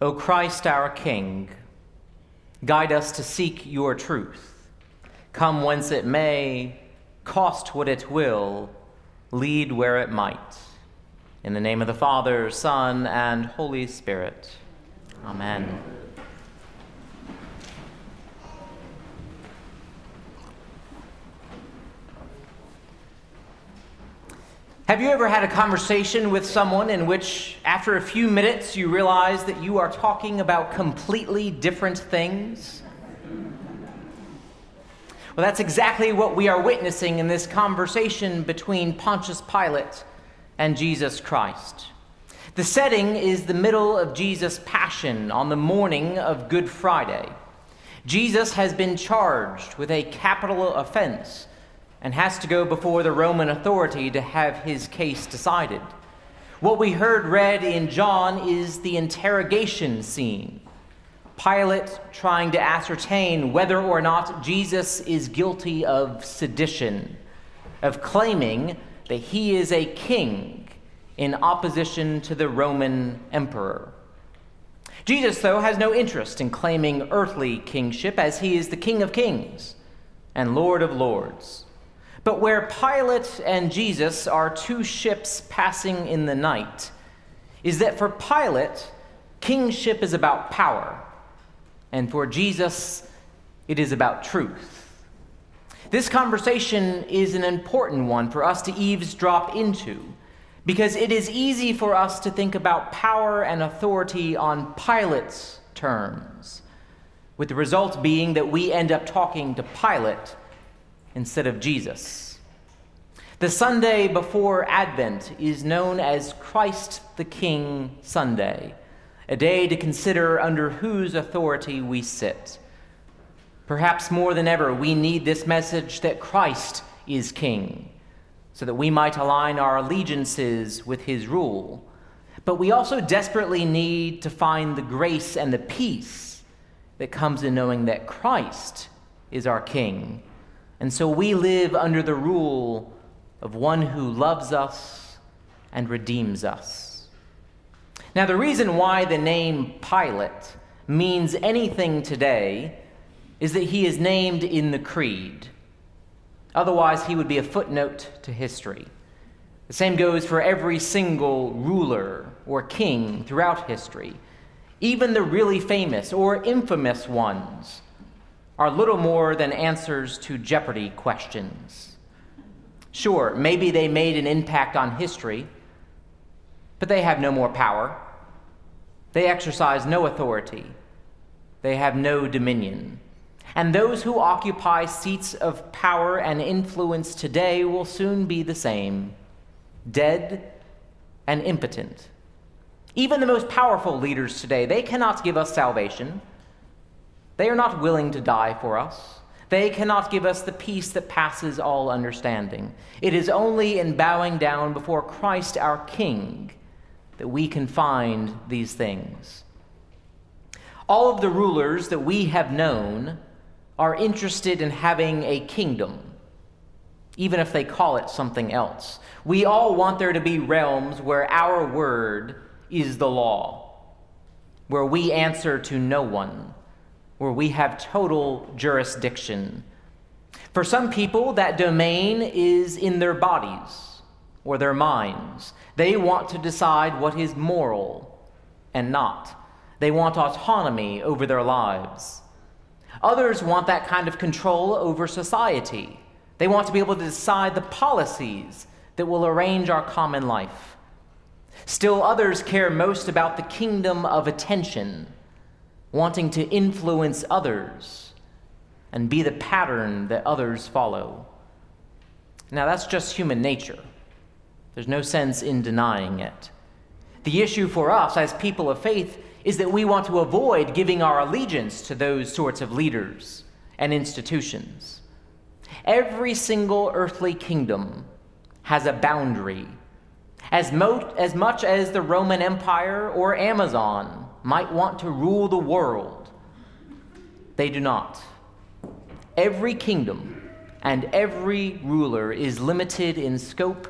O Christ our King, guide us to seek your truth. Come whence it may, cost what it will, lead where it might. In the name of the Father, Son, and Holy Spirit. Amen. Have you ever had a conversation with someone in which, after a few minutes, you realize that you are talking about completely different things? Well, that's exactly what we are witnessing in this conversation between Pontius Pilate and Jesus Christ. The setting is the middle of Jesus' passion on the morning of Good Friday. Jesus has been charged with a capital offense and has to go before the Roman authority to have his case decided. What we heard read in John is the interrogation scene. Pilate trying to ascertain whether or not Jesus is guilty of sedition, of claiming that he is a king in opposition to the Roman emperor. Jesus, though, has no interest in claiming earthly kingship as he is the King of kings and Lord of lords. But where Pilate and Jesus are two ships passing in the night, is that for Pilate, kingship is about power, and for Jesus, it is about truth. This conversation is an important one for us to eavesdrop into because it is easy for us to think about power and authority on Pilate's terms, with the result being that we end up talking to Pilate instead of Jesus. The Sunday before Advent is known as Christ the King Sunday, a day to consider under whose authority we sit. Perhaps more than ever, we need this message that Christ is King, so that we might align our allegiances with his rule. But we also desperately need to find the grace and the peace that comes in knowing that Christ is our King and so we live under the rule of one who loves us and redeems us. Now, the reason why the name Pilate means anything today is that he is named in the Creed. Otherwise, he would be a footnote to history. The same goes for every single ruler or king throughout history, even the really famous or infamous ones are little more than answers to Jeopardy questions. Sure, maybe they made an impact on history, but they have no more power. They exercise no authority. They have no dominion. And those who occupy seats of power and influence today will soon be the same dead and impotent. Even the most powerful leaders today, they cannot give us salvation. They are not willing to die for us. They cannot give us the peace that passes all understanding. It is only in bowing down before Christ our King that we can find these things. All of the rulers that we have known are interested in having a kingdom, even if they call it something else. We all want there to be realms where our word is the law, where we answer to no one where we have total jurisdiction. For some people, that domain is in their bodies or their minds. They want to decide what is moral and not. They want autonomy over their lives. Others want that kind of control over society. They want to be able to decide the policies that will arrange our common life. Still, others care most about the kingdom of attention wanting to influence others and be the pattern that others follow. Now, that's just human nature. There's no sense in denying it. The issue for us as people of faith is that we want to avoid giving our allegiance to those sorts of leaders and institutions. Every single earthly kingdom has a boundary. As, mo- as much as the Roman Empire or Amazon might want to rule the world, they do not. Every kingdom and every ruler is limited in scope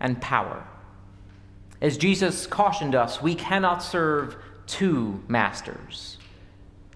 and power. As Jesus cautioned us, we cannot serve two masters.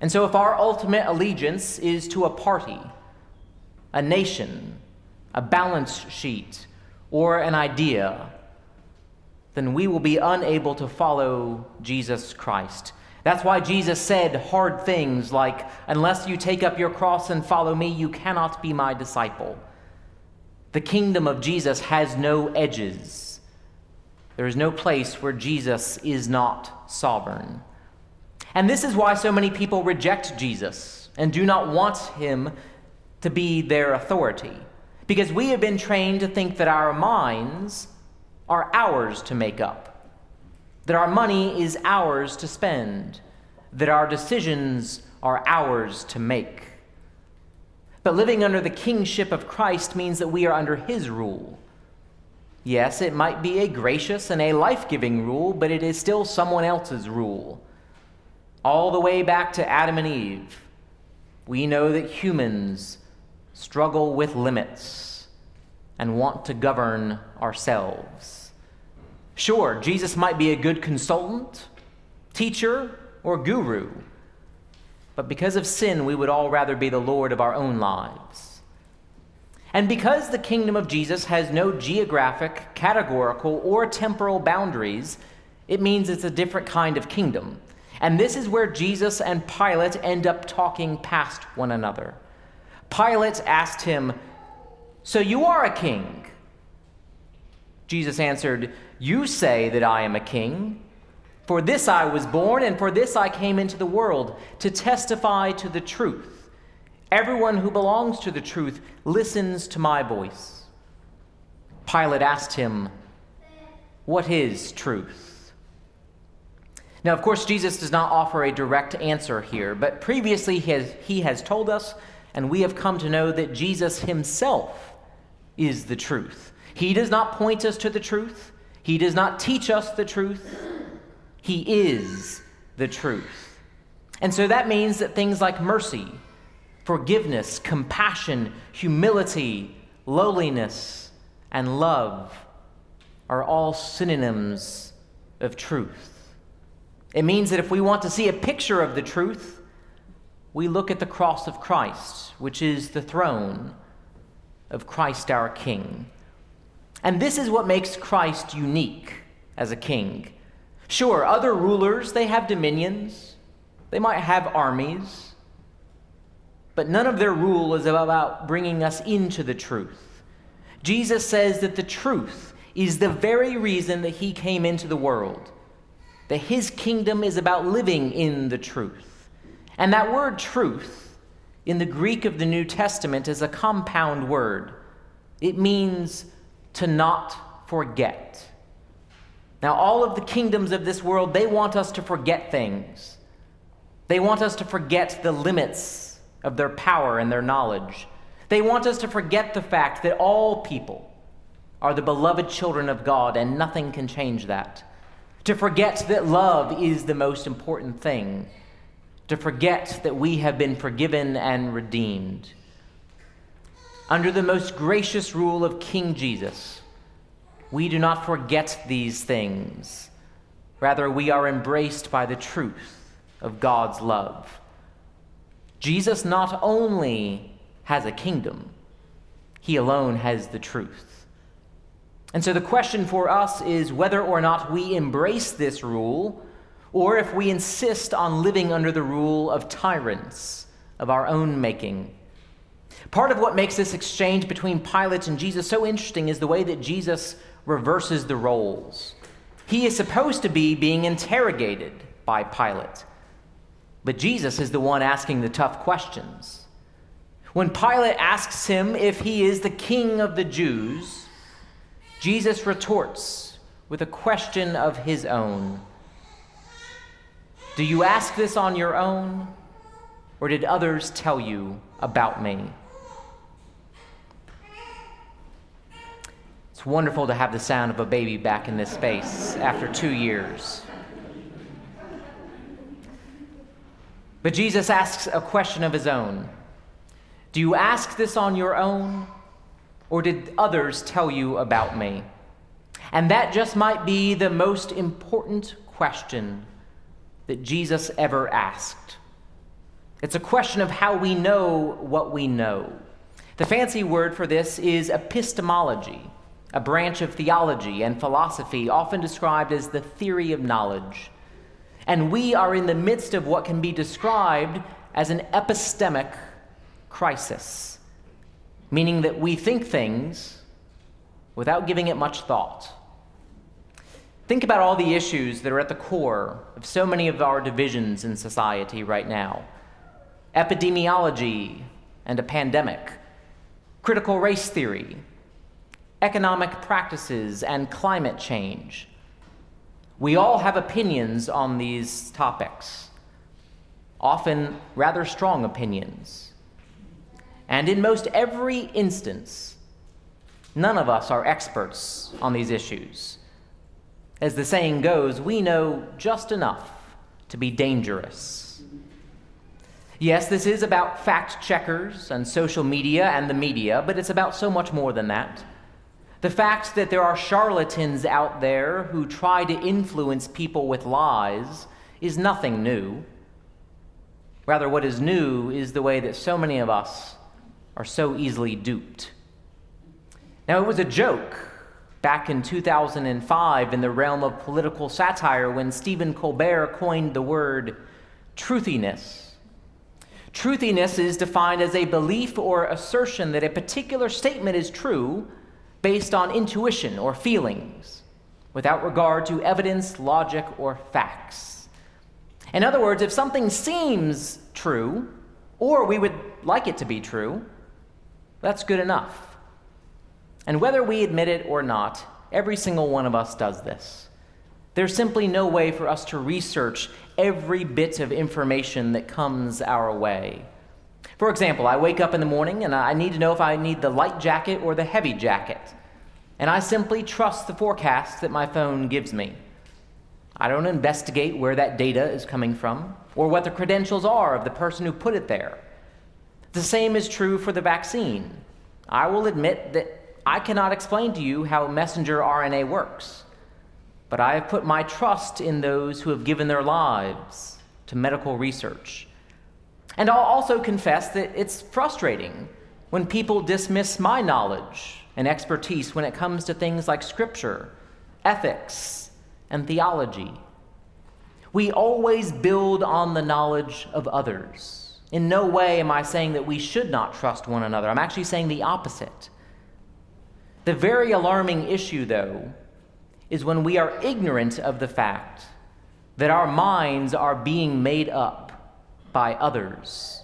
And so, if our ultimate allegiance is to a party, a nation, a balance sheet, or an idea, then we will be unable to follow Jesus Christ. That's why Jesus said hard things like, Unless you take up your cross and follow me, you cannot be my disciple. The kingdom of Jesus has no edges. There is no place where Jesus is not sovereign. And this is why so many people reject Jesus and do not want him to be their authority. Because we have been trained to think that our minds are ours to make up, that our money is ours to spend, that our decisions are ours to make. But living under the kingship of Christ means that we are under his rule. Yes, it might be a gracious and a life giving rule, but it is still someone else's rule. All the way back to Adam and Eve, we know that humans struggle with limits and want to govern ourselves. Sure, Jesus might be a good consultant, teacher, or guru, but because of sin, we would all rather be the Lord of our own lives. And because the kingdom of Jesus has no geographic, categorical, or temporal boundaries, it means it's a different kind of kingdom. And this is where Jesus and Pilate end up talking past one another. Pilate asked him, So you are a king? Jesus answered, You say that I am a king. For this I was born, and for this I came into the world, to testify to the truth. Everyone who belongs to the truth listens to my voice. Pilate asked him, What is truth? Now, of course, Jesus does not offer a direct answer here, but previously he has, he has told us, and we have come to know that Jesus himself is the truth. He does not point us to the truth, he does not teach us the truth. He is the truth. And so that means that things like mercy, forgiveness, compassion, humility, lowliness, and love are all synonyms of truth. It means that if we want to see a picture of the truth, we look at the cross of Christ, which is the throne of Christ our King. And this is what makes Christ unique as a king. Sure, other rulers, they have dominions, they might have armies, but none of their rule is about bringing us into the truth. Jesus says that the truth is the very reason that he came into the world that his kingdom is about living in the truth. And that word truth in the Greek of the New Testament is a compound word. It means to not forget. Now, all of the kingdoms of this world, they want us to forget things. They want us to forget the limits of their power and their knowledge. They want us to forget the fact that all people are the beloved children of God and nothing can change that to forget that love is the most important thing, to forget that we have been forgiven and redeemed. Under the most gracious rule of King Jesus, we do not forget these things. Rather, we are embraced by the truth of God's love. Jesus not only has a kingdom, he alone has the truth. And so the question for us is whether or not we embrace this rule or if we insist on living under the rule of tyrants of our own making. Part of what makes this exchange between Pilate and Jesus so interesting is the way that Jesus reverses the roles. He is supposed to be being interrogated by Pilate, but Jesus is the one asking the tough questions. When Pilate asks him if he is the king of the Jews, Jesus retorts with a question of his own Do you ask this on your own, or did others tell you about me? It's wonderful to have the sound of a baby back in this space after two years. But Jesus asks a question of his own Do you ask this on your own? Or did others tell you about me? And that just might be the most important question that Jesus ever asked. It's a question of how we know what we know. The fancy word for this is epistemology, a branch of theology and philosophy often described as the theory of knowledge. And we are in the midst of what can be described as an epistemic crisis, meaning that we think things without giving it much thought. Think about all the issues that are at the core of so many of our divisions in society right now epidemiology and a pandemic, critical race theory, economic practices, and climate change. We all have opinions on these topics, often rather strong opinions. And in most every instance, none of us are experts on these issues. As the saying goes, we know just enough to be dangerous. Yes, this is about fact checkers and social media and the media, but it's about so much more than that. The fact that there are charlatans out there who try to influence people with lies is nothing new. Rather, what is new is the way that so many of us are so easily duped. Now, it was a joke back in 2005 in the realm of political satire when Stephen Colbert coined the word truthiness Truthiness is defined as a belief or assertion that a particular statement is true based on intuition or feelings, without regard to evidence, logic, or facts. In other words, if something seems true, or we would like it to be true, that's good enough. And whether we admit it or not, every single one of us does this. There's simply no way for us to research every bit of information that comes our way. For example, I wake up in the morning and I need to know if I need the light jacket or the heavy jacket. And I simply trust the forecast that my phone gives me. I don't investigate where that data is coming from or what the credentials are of the person who put it there. The same is true for the vaccine. I will admit that I cannot explain to you how messenger RNA works but I have put my trust in those who have given their lives to medical research. And I'll also confess that it's frustrating when people dismiss my knowledge and expertise when it comes to things like scripture, ethics, and theology. We always build on the knowledge of others. In no way am I saying that we should not trust one another. I'm actually saying the opposite. The very alarming issue, though, is when we are ignorant of the fact that our minds are being made up by others.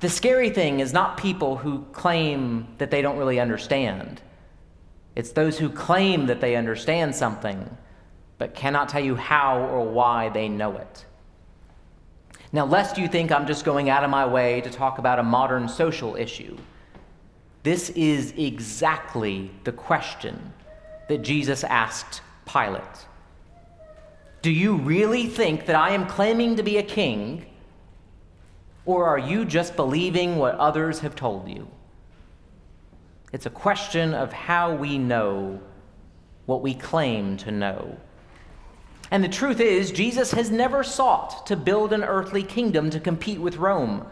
The scary thing is not people who claim that they don't really understand. It's those who claim that they understand something, but cannot tell you how or why they know it. Now, lest you think I'm just going out of my way to talk about a modern social issue, this is exactly the question that Jesus asked Pilate Do you really think that I am claiming to be a king, or are you just believing what others have told you? It's a question of how we know what we claim to know. And the truth is, Jesus has never sought to build an earthly kingdom to compete with Rome.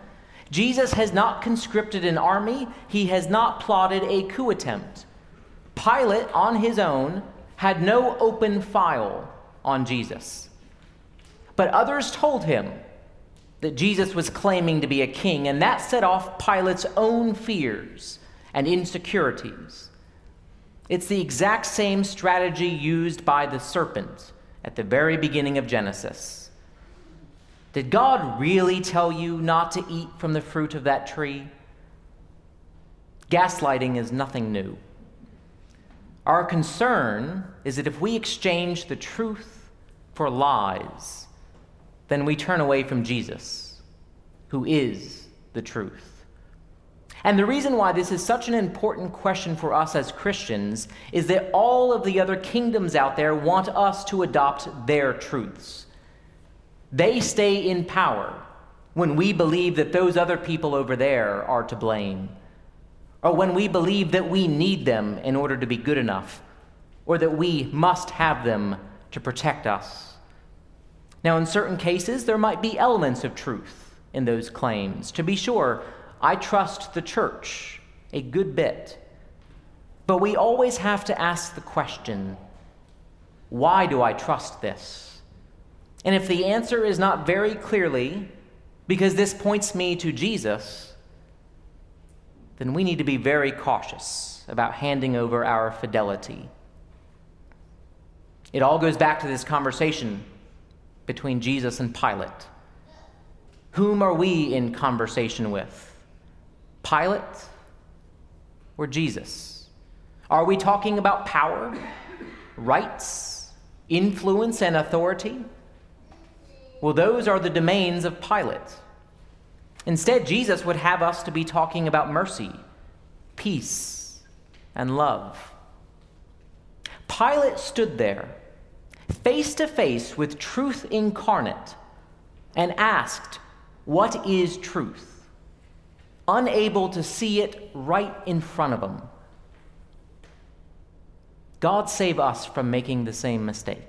Jesus has not conscripted an army, he has not plotted a coup attempt. Pilate, on his own, had no open file on Jesus. But others told him that Jesus was claiming to be a king, and that set off Pilate's own fears and insecurities. It's the exact same strategy used by the serpent at the very beginning of Genesis. Did God really tell you not to eat from the fruit of that tree? Gaslighting is nothing new. Our concern is that if we exchange the truth for lies, then we turn away from Jesus, who is the truth. And the reason why this is such an important question for us as Christians is that all of the other kingdoms out there want us to adopt their truths. They stay in power when we believe that those other people over there are to blame or when we believe that we need them in order to be good enough, or that we must have them to protect us. Now, in certain cases, there might be elements of truth in those claims. To be sure, I trust the church a good bit. But we always have to ask the question why do I trust this? And if the answer is not very clearly, because this points me to Jesus, then we need to be very cautious about handing over our fidelity. It all goes back to this conversation between Jesus and Pilate. Whom are we in conversation with? Pilate or Jesus? Are we talking about power, rights, influence, and authority? Well, those are the domains of Pilate. Instead, Jesus would have us to be talking about mercy, peace, and love. Pilate stood there, face to face with truth incarnate, and asked, What is truth? Unable to see it right in front of him. God save us from making the same mistake.